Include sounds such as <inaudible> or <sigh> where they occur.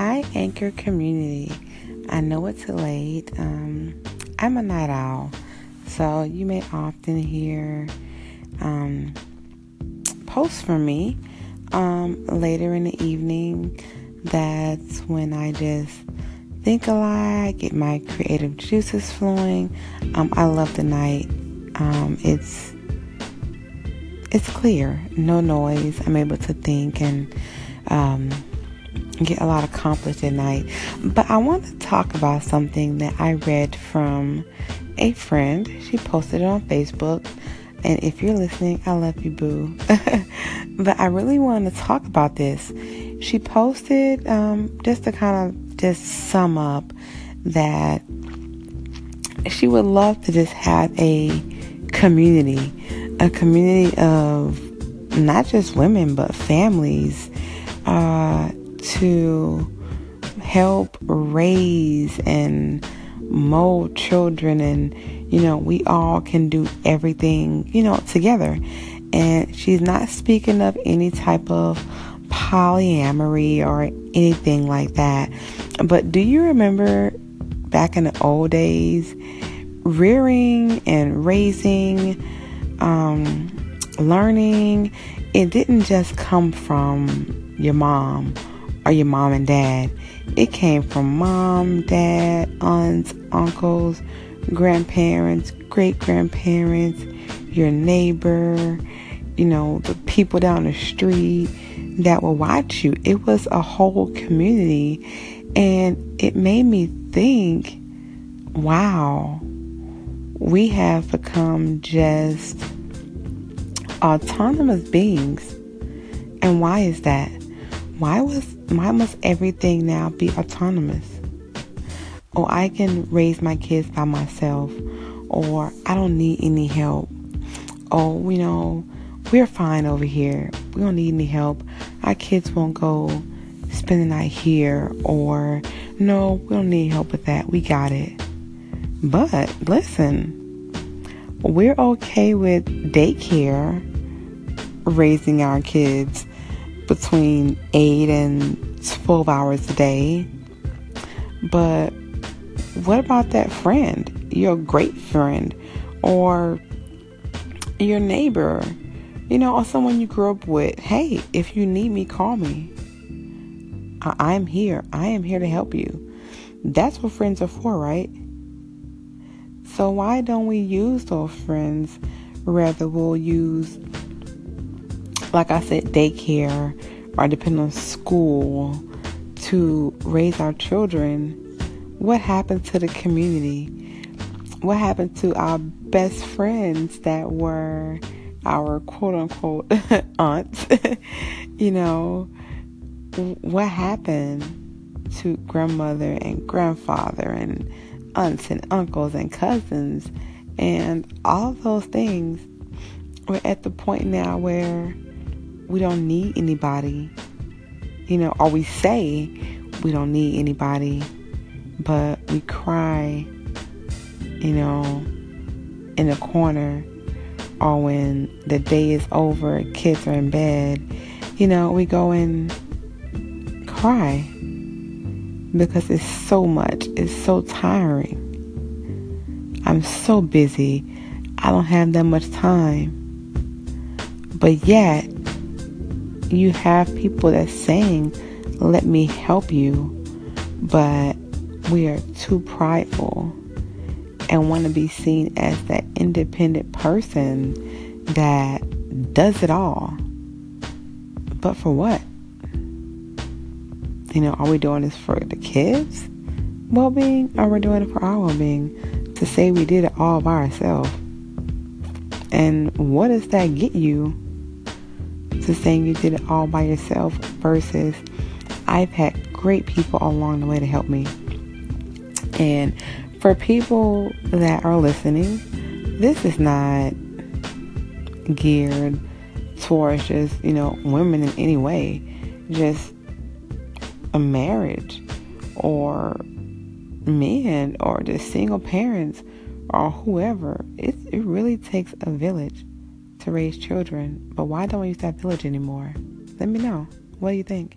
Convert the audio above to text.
Hi, Anchor community. I know it's late. Um, I'm a night owl, so you may often hear um, posts from me um, later in the evening. That's when I just think a lot, get my creative juices flowing. Um, I love the night. Um, it's it's clear, no noise. I'm able to think and um, get a lot accomplished at night. But I want to talk about something that I read from a friend. She posted it on Facebook. And if you're listening, I love you, boo. <laughs> but I really want to talk about this. She posted um, just to kind of just sum up that she would love to just have a community, a community of not just women but families uh, to help raise and mold children and you know we all can do everything you know together. And she's not speaking of any type of polyamory or anything like that. But do you remember back in the old days rearing and raising um, learning? It didn't just come from your mom or your mom and dad. It came from mom, dad, aunts, uncles, grandparents, great grandparents, your neighbor, you know, the people down the street that will watch you. It was a whole community. And it made me think, wow, we have become just autonomous beings. And why is that? Why was why must everything now be autonomous? Or oh, I can raise my kids by myself, or I don't need any help. Oh, you know, we're fine over here. We don't need any help. Our kids won't go spend the night here, or no, we don't need help with that. We got it. But listen, we're okay with daycare raising our kids between 8 and 12 hours a day. But what about that friend, your great friend, or your neighbor, you know, or someone you grew up with? Hey, if you need me, call me. I- am here. I am here to help you. That's what friends are for, right? So why don't we use those friends? Rather, we'll use like I said, daycare or depend on school to raise our children, what happened to the community? What happened to our best friends that were our quote unquote <laughs> aunts? <laughs> you know, what happened to grandmother and grandfather and aunts and uncles and cousins and all those things? We're at the point now where we don't need anybody. You know, or we say we don't need anybody, but we cry, you know, in a corner or when the day is over, kids are in bed, you know, we go and cry because it's so much, it's so tiring. I'm so busy, I don't have that much time. But yet, you have people that's saying, let me help you, but we are too prideful and want to be seen as that independent person that does it all. But for what? You know, are we doing this for the kids' well being or we're doing it for our well being? To say we did it all by ourselves. And what does that get you to saying you did it all by yourself versus I've had great people along the way to help me. And for people that are listening, this is not geared towards just, you know, women in any way. Just a marriage or men or just single parents or whoever. It, it really takes a village to raise children. But why don't we use that village anymore? Let me know. What do you think?